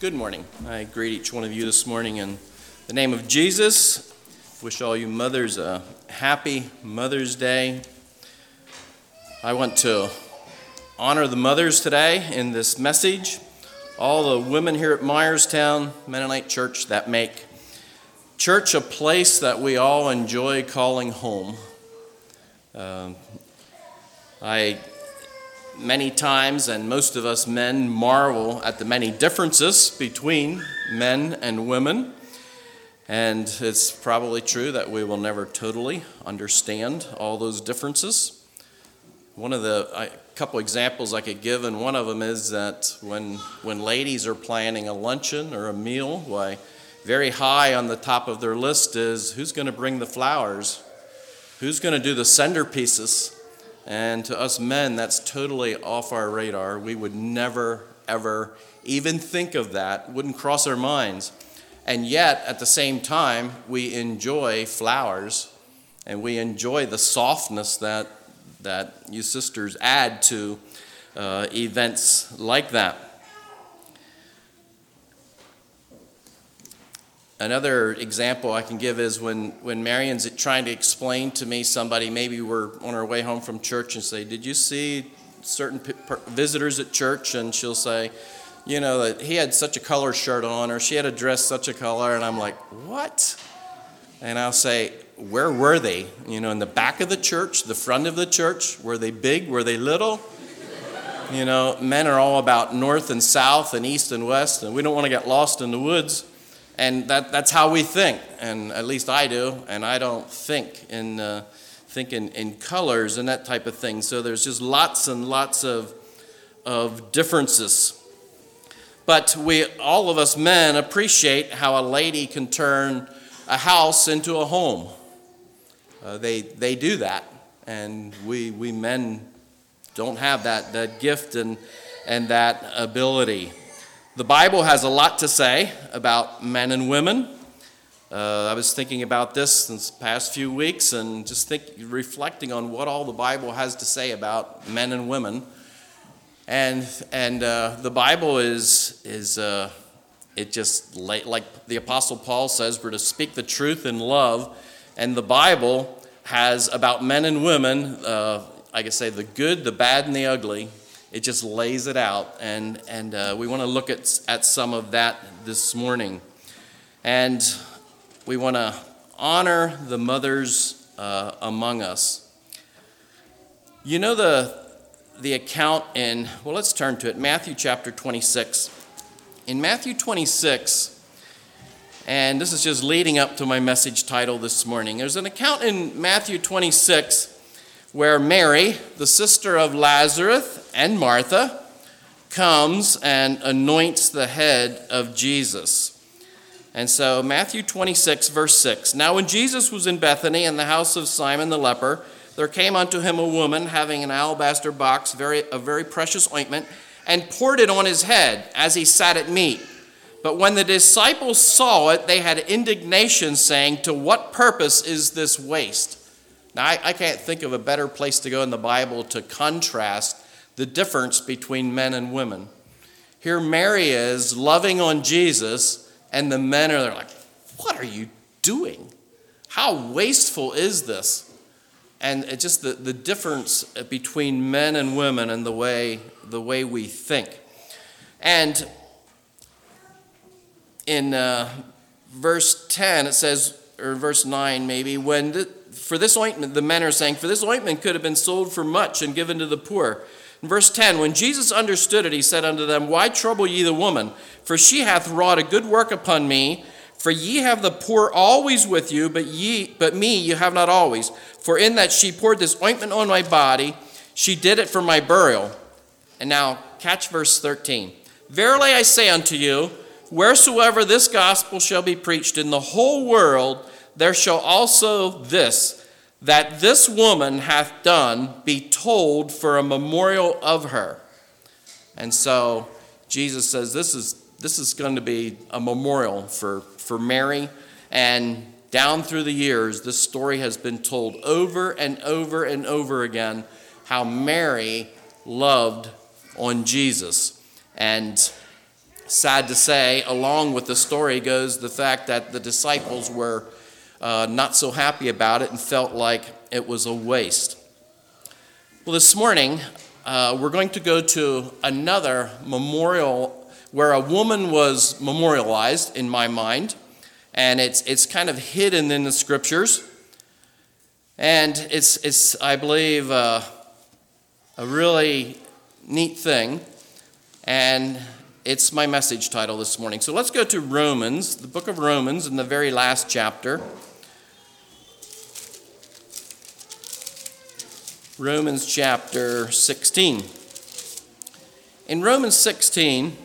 Good morning. I greet each one of you this morning in the name of Jesus. Wish all you mothers a happy Mother's Day. I want to honor the mothers today in this message. All the women here at Myerstown Mennonite Church that make church a place that we all enjoy calling home. Uh, I many times, and most of us men marvel at the many differences between men and women. And it's probably true that we will never totally understand all those differences. One of the a couple examples I could give, and one of them is that when when ladies are planning a luncheon or a meal, why very high on the top of their list is who's going to bring the flowers, who's going to do the centerpieces, and to us men, that's totally off our radar. We would never, ever even think of that, wouldn't cross our minds. And yet, at the same time, we enjoy flowers and we enjoy the softness that, that you sisters add to uh, events like that. Another example I can give is when, when Marion's trying to explain to me somebody, maybe we're on our way home from church and say, Did you see certain visitors at church? And she'll say, You know, that he had such a color shirt on, or she had a dress such a color. And I'm like, What? And I'll say, Where were they? You know, in the back of the church, the front of the church? Were they big? Were they little? You know, men are all about north and south and east and west, and we don't want to get lost in the woods. And that, that's how we think, and at least I do, and I don't think in, uh, think in, in colors and that type of thing. So there's just lots and lots of, of differences. But we, all of us men, appreciate how a lady can turn a house into a home. Uh, they, they do that, and we, we men don't have that, that gift and, and that ability. The Bible has a lot to say about men and women. Uh, I was thinking about this this past few weeks and just think, reflecting on what all the Bible has to say about men and women. And, and uh, the Bible is, is uh, it just, like the Apostle Paul says, we're to speak the truth in love. And the Bible has about men and women, uh, I could say the good, the bad, and the ugly it just lays it out. And, and uh, we want to look at, at some of that this morning. And we want to honor the mothers uh, among us. You know the, the account in, well, let's turn to it, Matthew chapter 26. In Matthew 26, and this is just leading up to my message title this morning, there's an account in Matthew 26 where Mary, the sister of Lazarus and Martha, comes and anoints the head of Jesus. And so, Matthew 26, verse 6. Now, when Jesus was in Bethany in the house of Simon the leper, there came unto him a woman having an alabaster box very, of very precious ointment, and poured it on his head as he sat at meat. But when the disciples saw it, they had indignation, saying, To what purpose is this waste? Now, I, I can't think of a better place to go in the Bible to contrast the difference between men and women. Here, Mary is loving on Jesus, and the men are like, What are you doing? How wasteful is this? And just the, the difference between men and women and the way, the way we think. And in uh, verse 10, it says, or verse 9 maybe, when the, for this ointment, the men are saying, for this ointment could have been sold for much and given to the poor. In verse 10, when Jesus understood it, he said unto them, Why trouble ye the woman? For she hath wrought a good work upon me. For ye have the poor always with you, but ye, but me you have not always. For in that she poured this ointment on my body, she did it for my burial. And now catch verse 13. Verily I say unto you, wheresoever this gospel shall be preached in the whole world, there shall also this, that this woman hath done, be told for a memorial of her. And so Jesus says this is, this is going to be a memorial for, for Mary. And down through the years, this story has been told over and over and over again how Mary loved on Jesus. And sad to say, along with the story goes the fact that the disciples were uh, not so happy about it and felt like it was a waste. Well, this morning, uh, we're going to go to another memorial where a woman was memorialized in my mind, and it's, it's kind of hidden in the scriptures. And it's, it's I believe, uh, a really neat thing. And it's my message title this morning. So let's go to Romans, the book of Romans, in the very last chapter. Romans chapter 16. In Romans 16,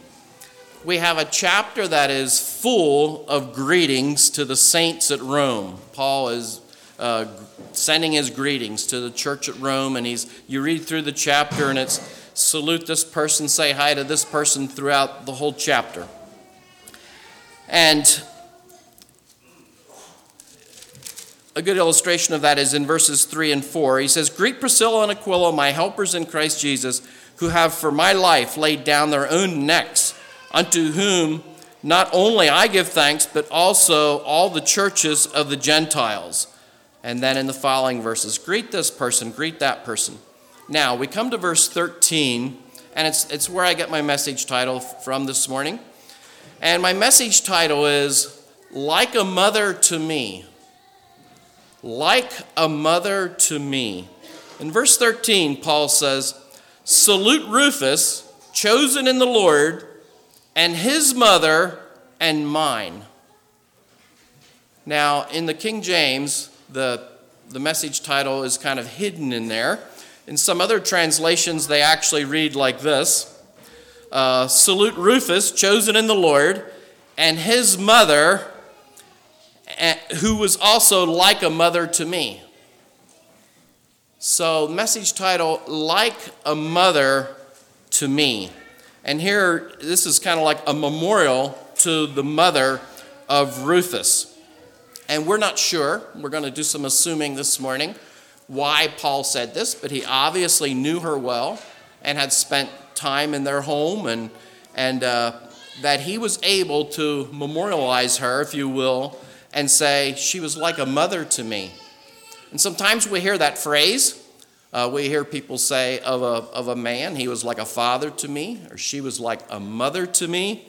we have a chapter that is full of greetings to the saints at Rome. Paul is uh, sending his greetings to the church at Rome, and he's you read through the chapter, and it's salute this person, say hi to this person throughout the whole chapter. And a good illustration of that is in verses 3 and 4. He says, Greet Priscilla and Aquila, my helpers in Christ Jesus, who have for my life laid down their own necks, unto whom not only I give thanks, but also all the churches of the Gentiles. And then in the following verses, greet this person, greet that person. Now, we come to verse 13, and it's, it's where I get my message title from this morning. And my message title is Like a Mother to Me like a mother to me. In verse 13, Paul says, Salute Rufus, chosen in the Lord, and his mother and mine. Now, in the King James, the, the message title is kind of hidden in there. In some other translations, they actually read like this uh, Salute Rufus, chosen in the Lord, and his mother who was also like a mother to me. So, message title, Like a Mother to Me. And here, this is kind of like a memorial to the mother of Rufus. And we're not sure, we're going to do some assuming this morning why Paul said this, but he obviously knew her well and had spent time in their home and, and uh, that he was able to memorialize her, if you will, and say, She was like a mother to me. And sometimes we hear that phrase. Uh, we hear people say of a, of a man, he was like a father to me, or she was like a mother to me.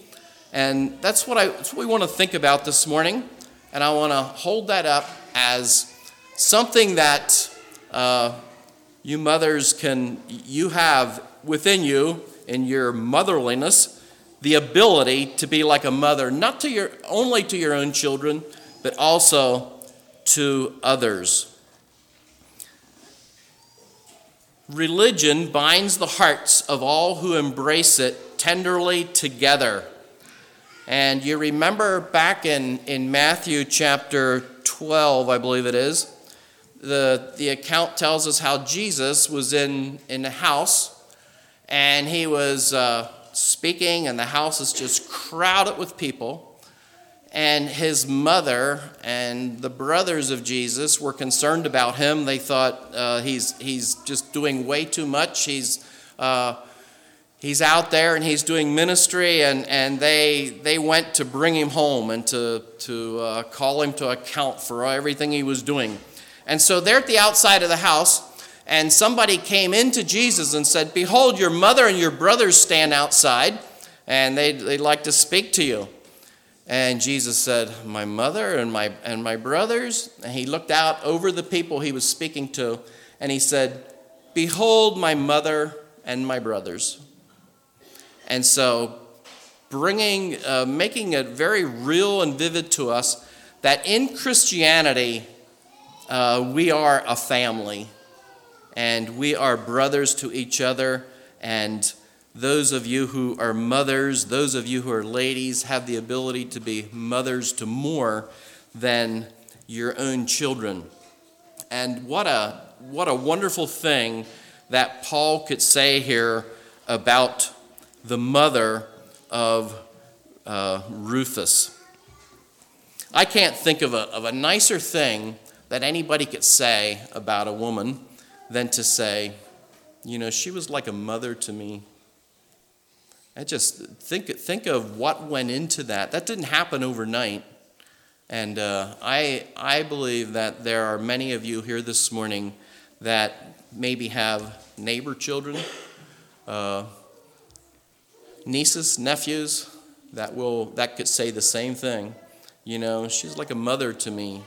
And that's what, I, that's what we want to think about this morning. And I want to hold that up as something that uh, you mothers can, you have within you in your motherliness the ability to be like a mother, not to your, only to your own children, but also to others. Religion binds the hearts of all who embrace it tenderly together. And you remember back in, in Matthew chapter 12, I believe it is, the, the account tells us how Jesus was in, in a house and he was uh, speaking, and the house is just crowded with people and his mother and the brothers of Jesus were concerned about him. They thought uh, he's, he's just doing way too much. He's, uh, he's out there and he's doing ministry, and, and they, they went to bring him home and to, to uh, call him to account for everything he was doing. And so they're at the outside of the house, and somebody came into Jesus and said, Behold, your mother and your brothers stand outside, and they'd, they'd like to speak to you. And Jesus said, My mother and my, and my brothers. And he looked out over the people he was speaking to, and he said, Behold, my mother and my brothers. And so, bringing, uh, making it very real and vivid to us that in Christianity, uh, we are a family and we are brothers to each other and those of you who are mothers, those of you who are ladies, have the ability to be mothers to more than your own children. And what a, what a wonderful thing that Paul could say here about the mother of uh, Rufus. I can't think of a, of a nicer thing that anybody could say about a woman than to say, you know, she was like a mother to me I just think, think of what went into that. That didn't happen overnight. And uh, I, I believe that there are many of you here this morning that maybe have neighbor children, uh, nieces, nephews that will that could say the same thing. You know, she's like a mother to me,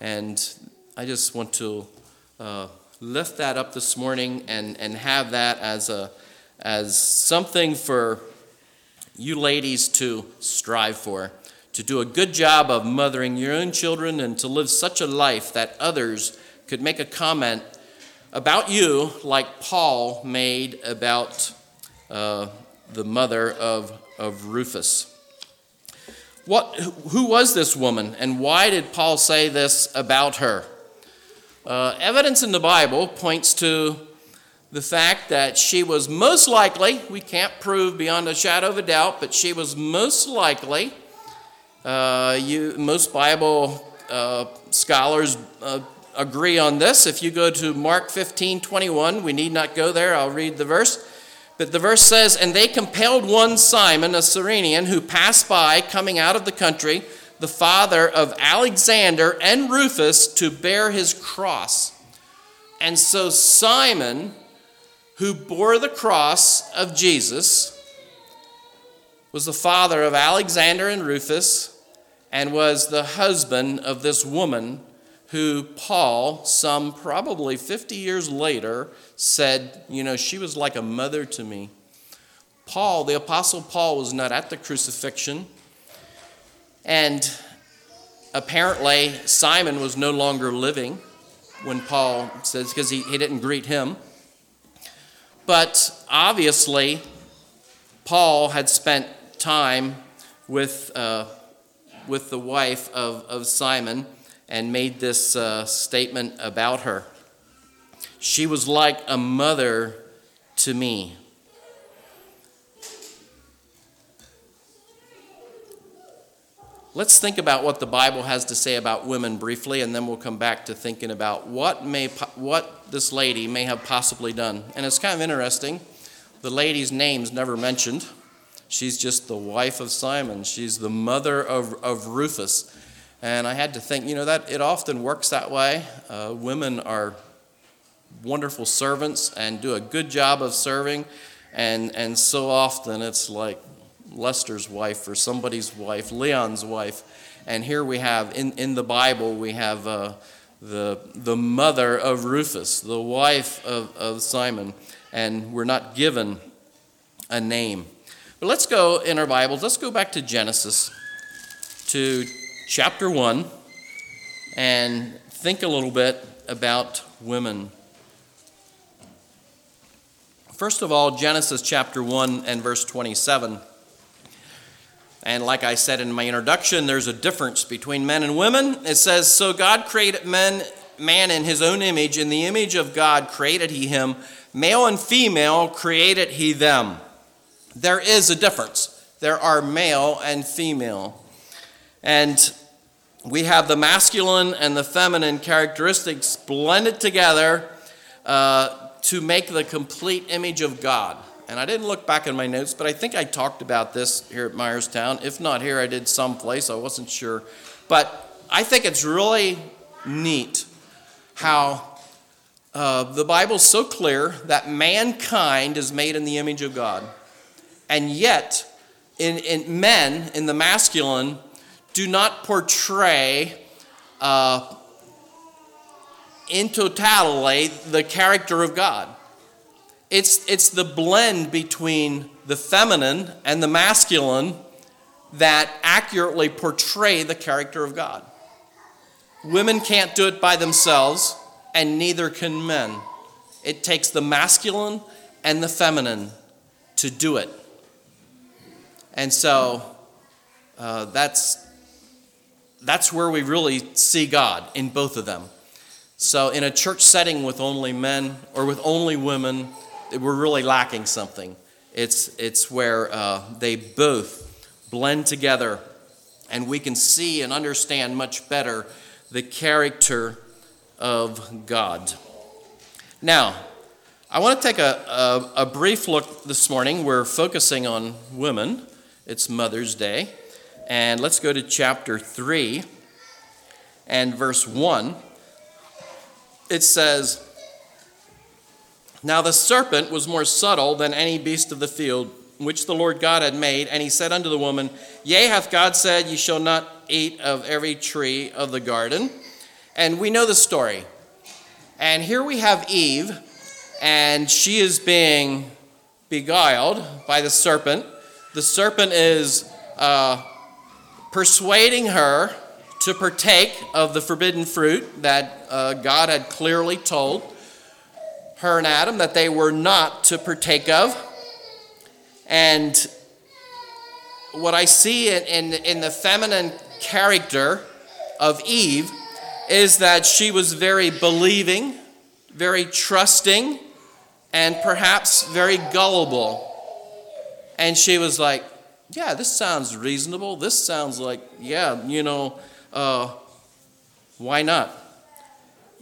and I just want to uh, lift that up this morning and and have that as a as something for you ladies to strive for to do a good job of mothering your own children and to live such a life that others could make a comment about you like Paul made about uh, the mother of, of Rufus. What, who was this woman and why did Paul say this about her? Uh, evidence in the Bible points to the fact that she was most likely, we can't prove beyond a shadow of a doubt, but she was most likely uh, you, most Bible uh, scholars uh, agree on this. If you go to Mark 15 21, we need not go there, I'll read the verse. But the verse says, And they compelled one Simon, a Cyrenian, who passed by coming out of the country, the father of Alexander and Rufus, to bear his cross. And so Simon, who bore the cross of Jesus, was the father of Alexander and Rufus and was the husband of this woman who Paul, some probably 50 years later, said, You know, she was like a mother to me. Paul, the Apostle Paul, was not at the crucifixion. And apparently, Simon was no longer living when Paul says, because he, he didn't greet him. But obviously, Paul had spent time with, uh, with the wife of, of Simon and made this uh, statement about her. She was like a mother to me. Let's think about what the Bible has to say about women briefly, and then we'll come back to thinking about what, may, what this lady may have possibly done. And it's kind of interesting. The lady's name's never mentioned. She's just the wife of Simon. She's the mother of, of Rufus. And I had to think, you know, that it often works that way. Uh, women are wonderful servants and do a good job of serving. And, and so often it's like Lester's wife or somebody's wife, Leon's wife. And here we have, in, in the Bible, we have uh, the, the mother of Rufus, the wife of, of Simon. And we're not given a name. But let's go in our Bibles, let's go back to Genesis, to chapter 1, and think a little bit about women. First of all, Genesis chapter 1 and verse 27. And like I said in my introduction, there's a difference between men and women. It says, So God created men, man in his own image. In the image of God created he him. Male and female created he them. There is a difference. There are male and female. And we have the masculine and the feminine characteristics blended together uh, to make the complete image of God. And I didn't look back in my notes, but I think I talked about this here at Myerstown. If not here, I did someplace. I wasn't sure. But I think it's really neat how uh, the Bible's so clear that mankind is made in the image of God. And yet, in, in men, in the masculine, do not portray uh, in totality the character of God. It's, it's the blend between the feminine and the masculine that accurately portray the character of God. Women can't do it by themselves, and neither can men. It takes the masculine and the feminine to do it. And so uh, that's, that's where we really see God in both of them. So, in a church setting with only men or with only women, we're really lacking something. It's, it's where uh, they both blend together and we can see and understand much better the character of God. Now, I want to take a, a, a, brief look this morning. We're focusing on women, it's Mother's Day. And let's go to chapter 3 and verse 1. It says, Now the serpent was more subtle than any beast of the field which the Lord God had made. And he said unto the woman, Yea, hath God said, Ye shall not eat of every tree of the garden? And we know the story. And here we have Eve and she is being beguiled by the serpent. The serpent is uh, persuading her to partake of the forbidden fruit that uh, God had clearly told her and Adam that they were not to partake of. And what I see in, in, in the feminine character of Eve is that she was very believing, very trusting, and perhaps very gullible. And she was like, Yeah, this sounds reasonable. This sounds like, yeah, you know, uh, why not?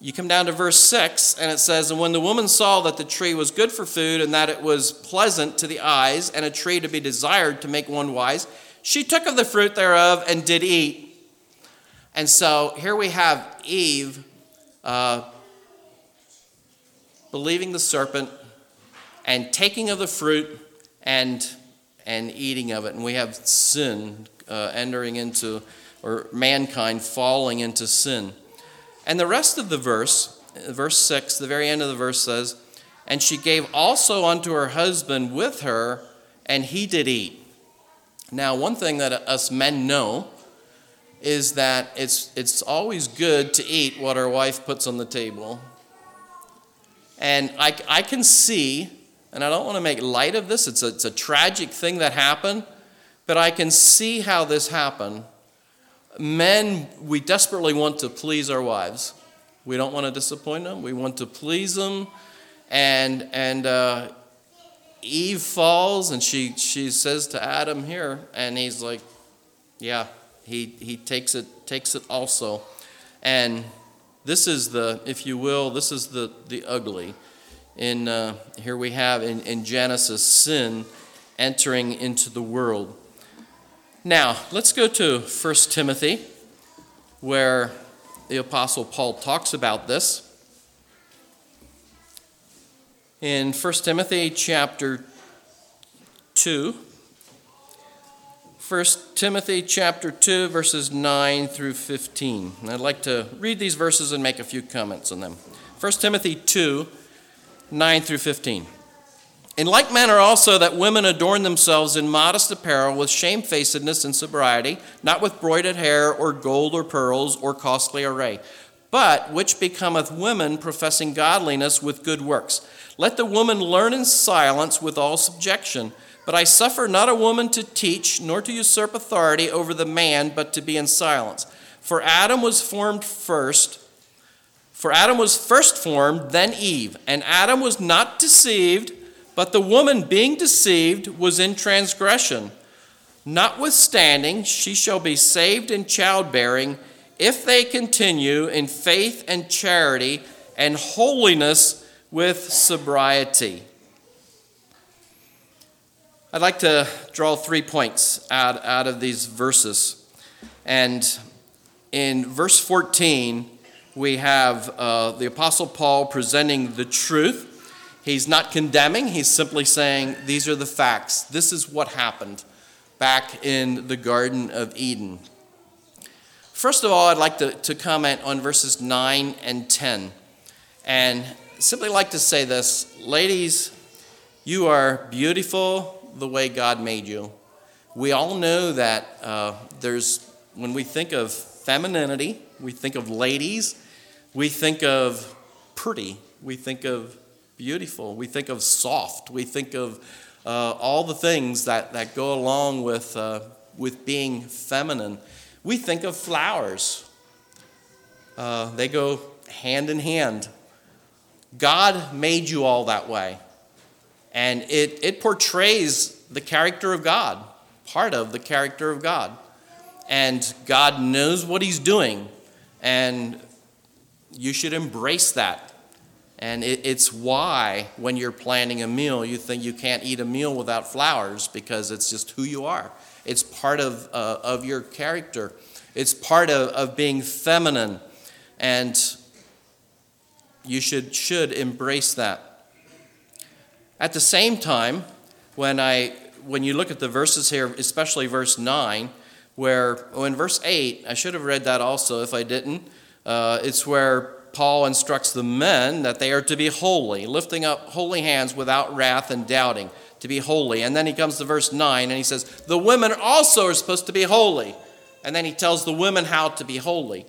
You come down to verse 6, and it says, And when the woman saw that the tree was good for food, and that it was pleasant to the eyes, and a tree to be desired to make one wise, she took of the fruit thereof and did eat. And so here we have Eve uh, believing the serpent and taking of the fruit and and eating of it. And we have sin uh, entering into, or mankind falling into sin. And the rest of the verse, verse 6, the very end of the verse says, And she gave also unto her husband with her, and he did eat. Now, one thing that us men know is that it's, it's always good to eat what our wife puts on the table. And I, I can see and I don't want to make light of this, it's a, it's a tragic thing that happened, but I can see how this happened. Men, we desperately want to please our wives. We don't want to disappoint them. We want to please them. And, and uh, Eve falls and she, she says to Adam here, and he's like, yeah, he, he takes, it, takes it also. And this is the, if you will, this is the, the ugly in uh, here we have in, in Genesis sin entering into the world. Now, let's go to 1 Timothy, where the Apostle Paul talks about this. In 1 Timothy chapter 2, 1 Timothy chapter 2, verses 9 through 15. And I'd like to read these verses and make a few comments on them. 1 Timothy 2, 9 through 15. In like manner also that women adorn themselves in modest apparel with shamefacedness and sobriety, not with broided hair or gold or pearls or costly array, but which becometh women professing godliness with good works. Let the woman learn in silence with all subjection. But I suffer not a woman to teach, nor to usurp authority over the man, but to be in silence. For Adam was formed first for Adam was first formed, then Eve. And Adam was not deceived, but the woman being deceived was in transgression. Notwithstanding, she shall be saved in childbearing if they continue in faith and charity and holiness with sobriety. I'd like to draw three points out, out of these verses. And in verse 14, we have uh, the Apostle Paul presenting the truth. He's not condemning, he's simply saying, These are the facts. This is what happened back in the Garden of Eden. First of all, I'd like to, to comment on verses 9 and 10. And simply like to say this ladies, you are beautiful the way God made you. We all know that uh, there's, when we think of femininity, we think of ladies, we think of pretty, we think of beautiful, we think of soft, we think of uh, all the things that, that go along with, uh, with being feminine. We think of flowers, uh, they go hand in hand. God made you all that way, and it, it portrays the character of God, part of the character of God. And God knows what He's doing, and you should embrace that. And it, it's why, when you're planning a meal, you think you can't eat a meal without flowers because it's just who you are. It's part of, uh, of your character, it's part of, of being feminine. And you should, should embrace that. At the same time, when, I, when you look at the verses here, especially verse 9, where, oh, in verse 8, I should have read that also if I didn't. Uh, it's where Paul instructs the men that they are to be holy, lifting up holy hands without wrath and doubting, to be holy. And then he comes to verse 9 and he says, The women also are supposed to be holy. And then he tells the women how to be holy.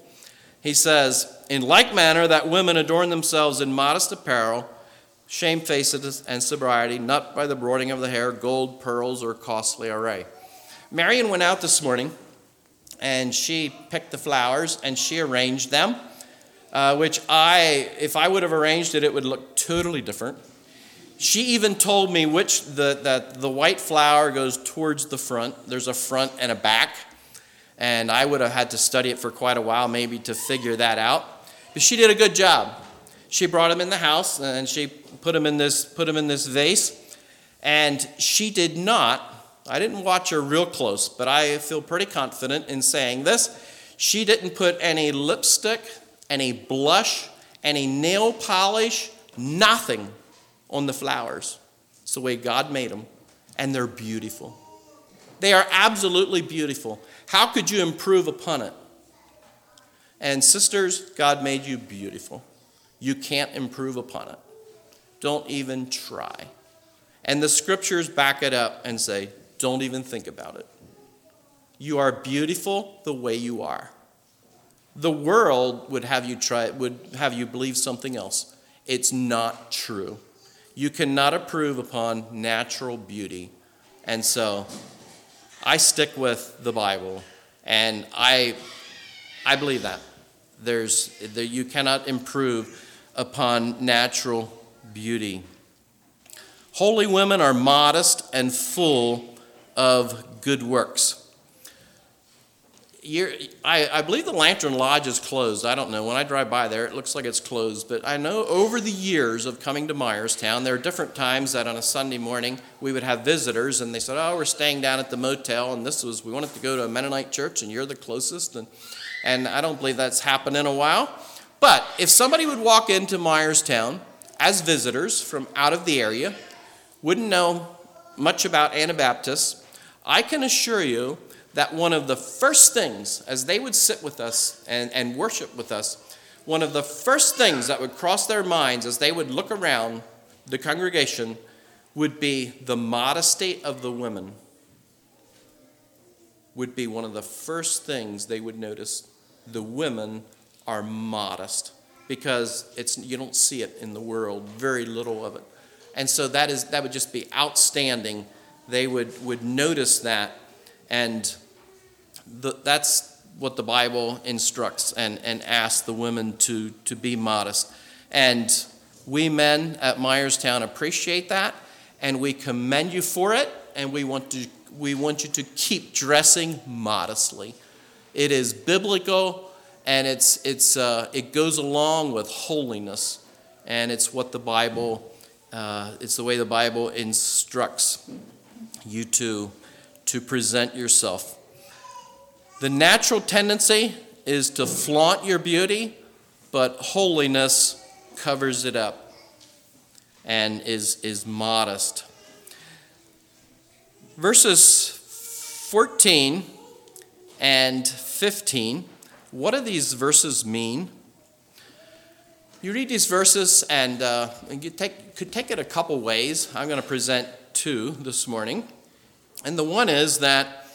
He says, In like manner, that women adorn themselves in modest apparel, shamefacedness, and sobriety, not by the broidening of the hair, gold, pearls, or costly array. Marion went out this morning and she picked the flowers and she arranged them, uh, which I, if I would have arranged it, it would look totally different. She even told me which the, that the white flower goes towards the front. There's a front and a back. And I would have had to study it for quite a while, maybe to figure that out. But she did a good job. She brought them in the house and she put them in this, put them in this vase. And she did not I didn't watch her real close, but I feel pretty confident in saying this. She didn't put any lipstick, any blush, any nail polish, nothing on the flowers. It's the way God made them, and they're beautiful. They are absolutely beautiful. How could you improve upon it? And sisters, God made you beautiful. You can't improve upon it. Don't even try. And the scriptures back it up and say, don't even think about it. You are beautiful the way you are. The world would have you try would have you believe something else. It's not true. You cannot approve upon natural beauty. And so I stick with the Bible and I I believe that. There's there, you cannot improve upon natural beauty. Holy women are modest and full of good works. I, I, believe the Lantern Lodge is closed. I don't know. When I drive by there, it looks like it's closed. But I know over the years of coming to Myerstown, there are different times that on a Sunday morning we would have visitors, and they said, "Oh, we're staying down at the motel, and this was we wanted to go to a Mennonite church, and you're the closest." And and I don't believe that's happened in a while. But if somebody would walk into Myerstown as visitors from out of the area, wouldn't know much about Anabaptists, I can assure you that one of the first things, as they would sit with us and, and worship with us, one of the first things that would cross their minds as they would look around the congregation would be the modesty of the women. Would be one of the first things they would notice. The women are modest because it's, you don't see it in the world, very little of it. And so that, is, that would just be outstanding they would, would notice that. And the, that's what the Bible instructs and, and asks the women to, to be modest. And we men at Myerstown appreciate that, and we commend you for it, and we want, to, we want you to keep dressing modestly. It is biblical, and it's, it's, uh, it goes along with holiness, and it's what the Bible, uh, it's the way the Bible instructs you to, to present yourself. The natural tendency is to flaunt your beauty, but holiness covers it up and is, is modest. Verses 14 and 15, what do these verses mean? You read these verses, and uh, you take, could take it a couple ways. I'm going to present two this morning. And the one is that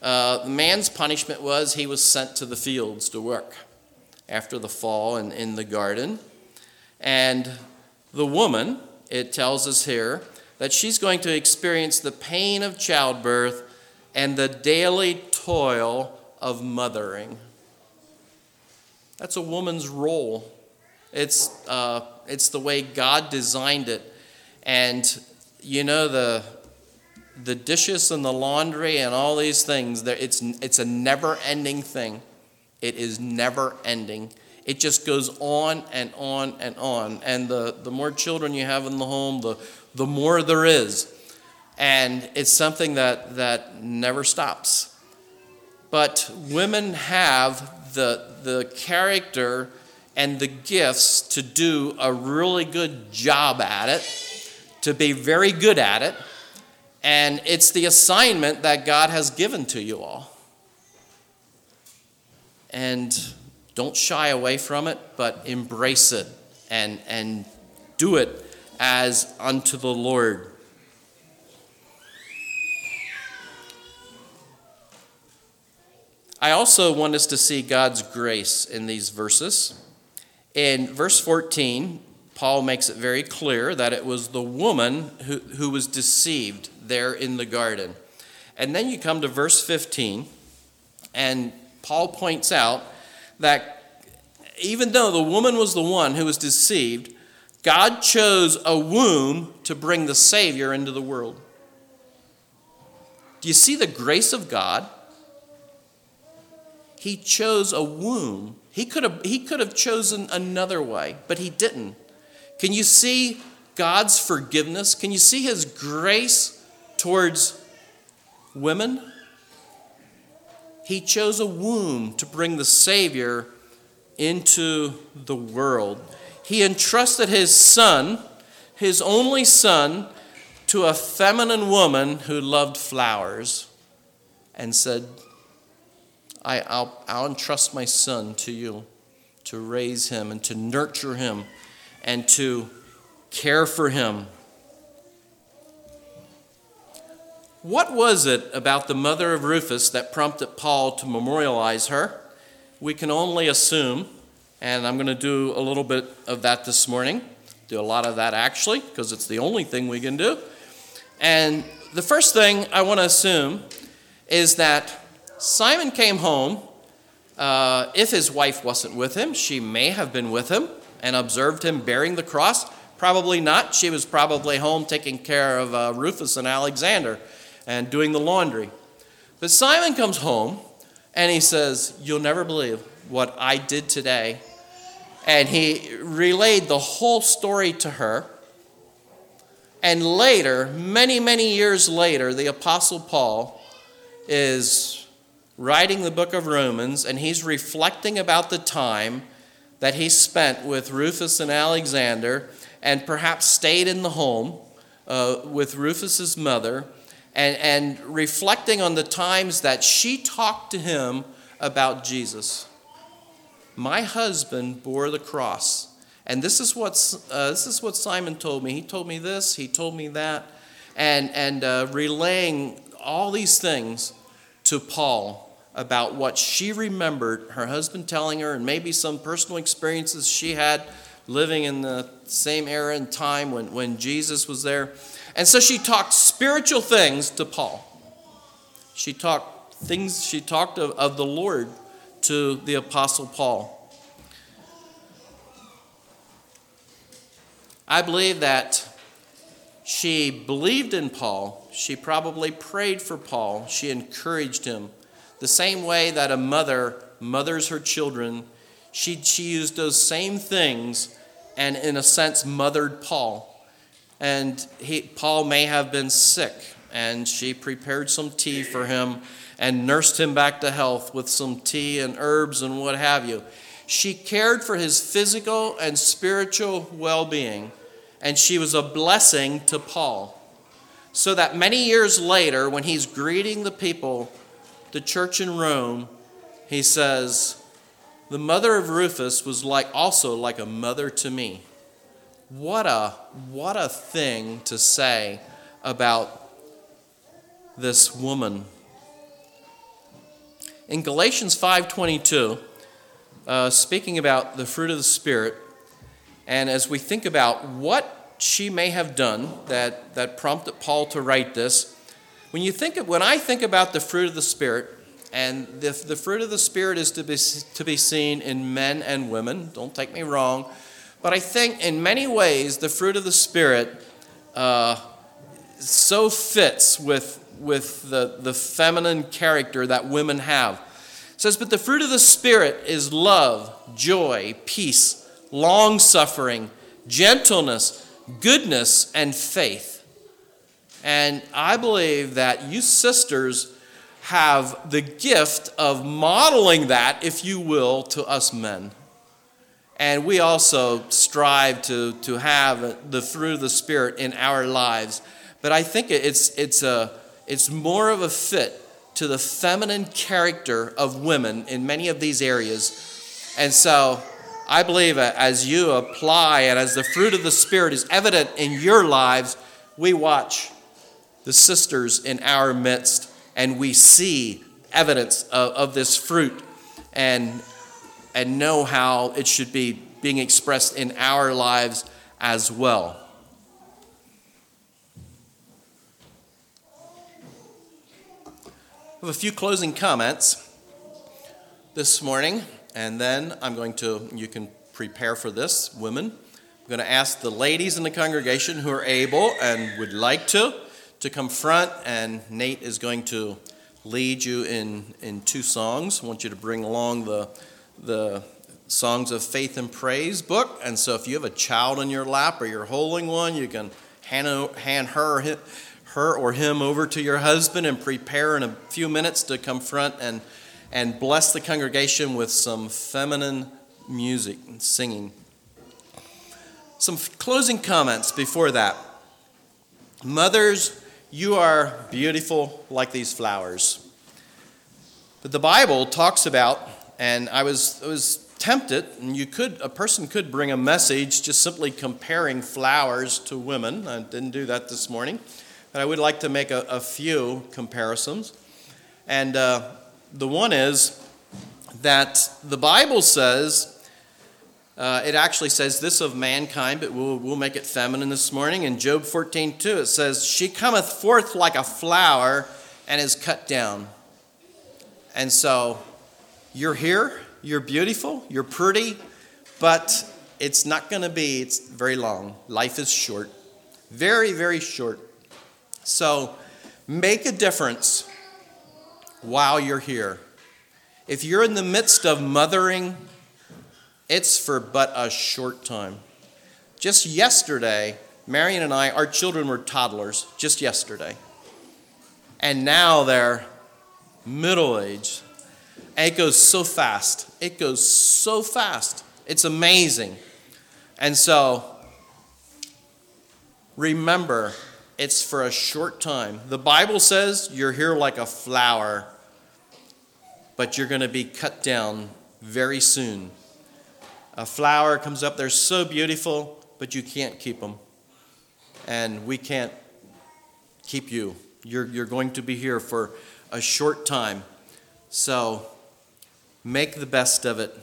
uh, the man's punishment was he was sent to the fields to work after the fall and in the garden. And the woman, it tells us here, that she's going to experience the pain of childbirth and the daily toil of mothering. That's a woman's role. It's, uh, it's the way God designed it. And you know, the, the dishes and the laundry and all these things, it's, it's a never ending thing. It is never ending. It just goes on and on and on. And the, the more children you have in the home, the, the more there is. And it's something that, that never stops. But women have the, the character and the gifts to do a really good job at it, to be very good at it. And it's the assignment that God has given to you all. And don't shy away from it, but embrace it and, and do it as unto the Lord. I also want us to see God's grace in these verses. In verse 14, Paul makes it very clear that it was the woman who, who was deceived there in the garden. And then you come to verse 15, and Paul points out that even though the woman was the one who was deceived, God chose a womb to bring the Savior into the world. Do you see the grace of God? He chose a womb. He could have, he could have chosen another way, but he didn't. Can you see God's forgiveness? Can you see his grace towards women? He chose a womb to bring the Savior into the world. He entrusted his son, his only son, to a feminine woman who loved flowers and said, I, will I'll entrust my son to you to raise him and to nurture him and to care for him. What was it about the mother of Rufus that prompted Paul to memorialize her? We can only assume, and I'm going to do a little bit of that this morning. Do a lot of that actually, because it's the only thing we can do. And the first thing I want to assume is that Simon came home. Uh, if his wife wasn't with him, she may have been with him and observed him bearing the cross. Probably not. She was probably home taking care of uh, Rufus and Alexander and doing the laundry. But Simon comes home and he says, You'll never believe what I did today. And he relayed the whole story to her. And later, many, many years later, the Apostle Paul is writing the book of Romans, and he's reflecting about the time that he spent with Rufus and Alexander, and perhaps stayed in the home uh, with Rufus's mother, and, and reflecting on the times that she talked to him about Jesus. My husband bore the cross. And this is, what, uh, this is what Simon told me. He told me this, he told me that, and, and uh, relaying all these things to Paul about what she remembered her husband telling her, and maybe some personal experiences she had living in the same era and time when, when Jesus was there. And so she talked spiritual things to Paul. She talked things, she talked of, of the Lord to the Apostle Paul. I believe that she believed in Paul. She probably prayed for Paul. She encouraged him. The same way that a mother mothers her children, she, she used those same things and, in a sense, mothered Paul. And he, Paul may have been sick, and she prepared some tea for him and nursed him back to health with some tea and herbs and what have you. She cared for his physical and spiritual well being, and she was a blessing to Paul. So that many years later, when he's greeting the people the church in Rome, he says, The mother of Rufus was like also like a mother to me. What a what a thing to say about this woman. In Galatians 5:22, uh, speaking about the fruit of the Spirit, and as we think about what she may have done that, that prompted Paul to write this, when you think of, when I think about the fruit of the Spirit, and the, the fruit of the Spirit is to be, to be seen in men and women, don't take me wrong, but I think in many ways the fruit of the Spirit uh, so fits with, with the, the feminine character that women have. says, But the fruit of the Spirit is love, joy, peace, long suffering, gentleness, goodness, and faith. And I believe that you sisters have the gift of modeling that, if you will, to us men. And we also strive to, to have the fruit of the Spirit in our lives. But I think it's, it's, a, it's more of a fit to the feminine character of women in many of these areas. And so I believe as you apply and as the fruit of the Spirit is evident in your lives, we watch the sisters in our midst and we see evidence of, of this fruit and, and know how it should be being expressed in our lives as well. I have a few closing comments this morning, and then I'm going to, you can prepare for this, women. I'm going to ask the ladies in the congregation who are able and would like to to come front, and Nate is going to lead you in, in two songs. I want you to bring along the, the Songs of Faith and Praise book. And so if you have a child in your lap or you're holding one, you can hand, hand her her or him over to your husband and prepare in a few minutes to come front and, and bless the congregation with some feminine music and singing. Some closing comments before that. Mothers, you are beautiful like these flowers. But the Bible talks about, and I was, I was tempted, and you could, a person could bring a message just simply comparing flowers to women. I didn't do that this morning. But I would like to make a, a few comparisons. And uh, the one is that the Bible says, uh, it actually says this of mankind, but we'll, we'll make it feminine this morning. In Job 14, 2, it says, She cometh forth like a flower and is cut down. And so you're here, you're beautiful, you're pretty, but it's not going to be it's very long. Life is short. Very, very short. So make a difference while you're here. If you're in the midst of mothering, it's for but a short time. Just yesterday, Marion and I, our children were toddlers, just yesterday. And now they're middle age. And it goes so fast. It goes so fast. It's amazing. And so, remember, it's for a short time. The Bible says you're here like a flower, but you're going to be cut down very soon. A flower comes up, they're so beautiful, but you can't keep them. And we can't keep you. You're, you're going to be here for a short time. So make the best of it.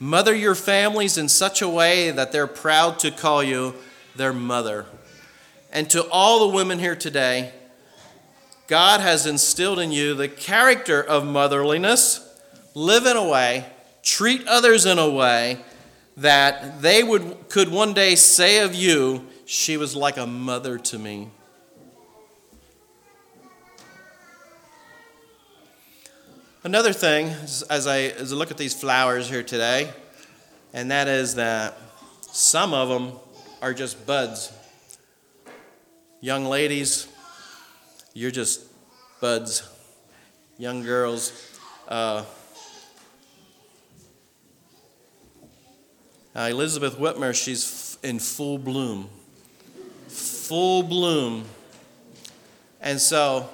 Mother your families in such a way that they're proud to call you their mother. And to all the women here today, God has instilled in you the character of motherliness. Live in a way, treat others in a way that they would, could one day say of you, She was like a mother to me. Another thing, as I, as I look at these flowers here today, and that is that some of them are just buds Young ladies, you're just buds. Young girls, uh, uh, Elizabeth Whitmer, she's in full bloom. Full bloom. And so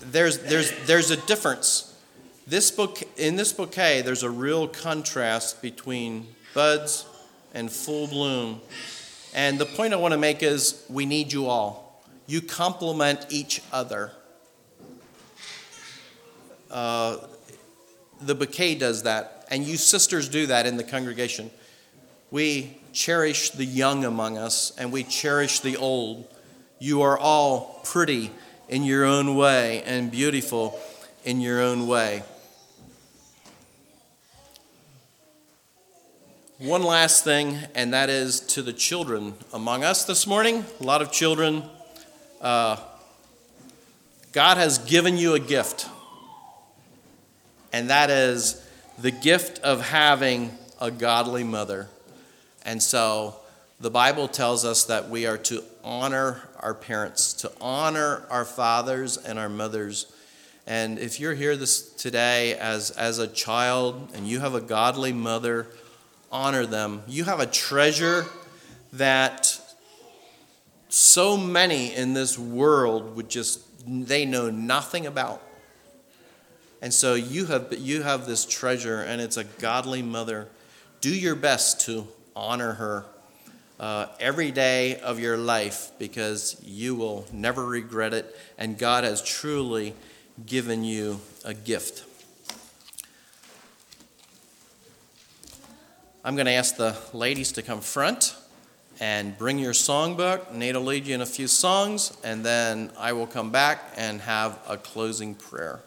there's, there's, there's a difference. This book, in this bouquet, there's a real contrast between buds and full bloom. And the point I want to make is we need you all you complement each other. Uh, the bouquet does that, and you sisters do that in the congregation. We cherish the young among us, and we cherish the old. You are all pretty in your own way and beautiful in your own way. One last thing, and that is to the children among us this morning. A lot of children uh, God has given you a gift, and that is the gift of having a godly mother. And so the Bible tells us that we are to honor our parents, to honor our fathers and our mothers. And if you're here this today as, as a child and you have a godly mother, honor them. You have a treasure that so many in this world would just they know nothing about. And so you have you have this treasure and it's a godly mother. Do your best to honor her uh, every day of your life because you will never regret it and God has truly given you a gift. I'm going to ask the ladies to come front and bring your songbook. Nate will lead you in a few songs, and then I will come back and have a closing prayer.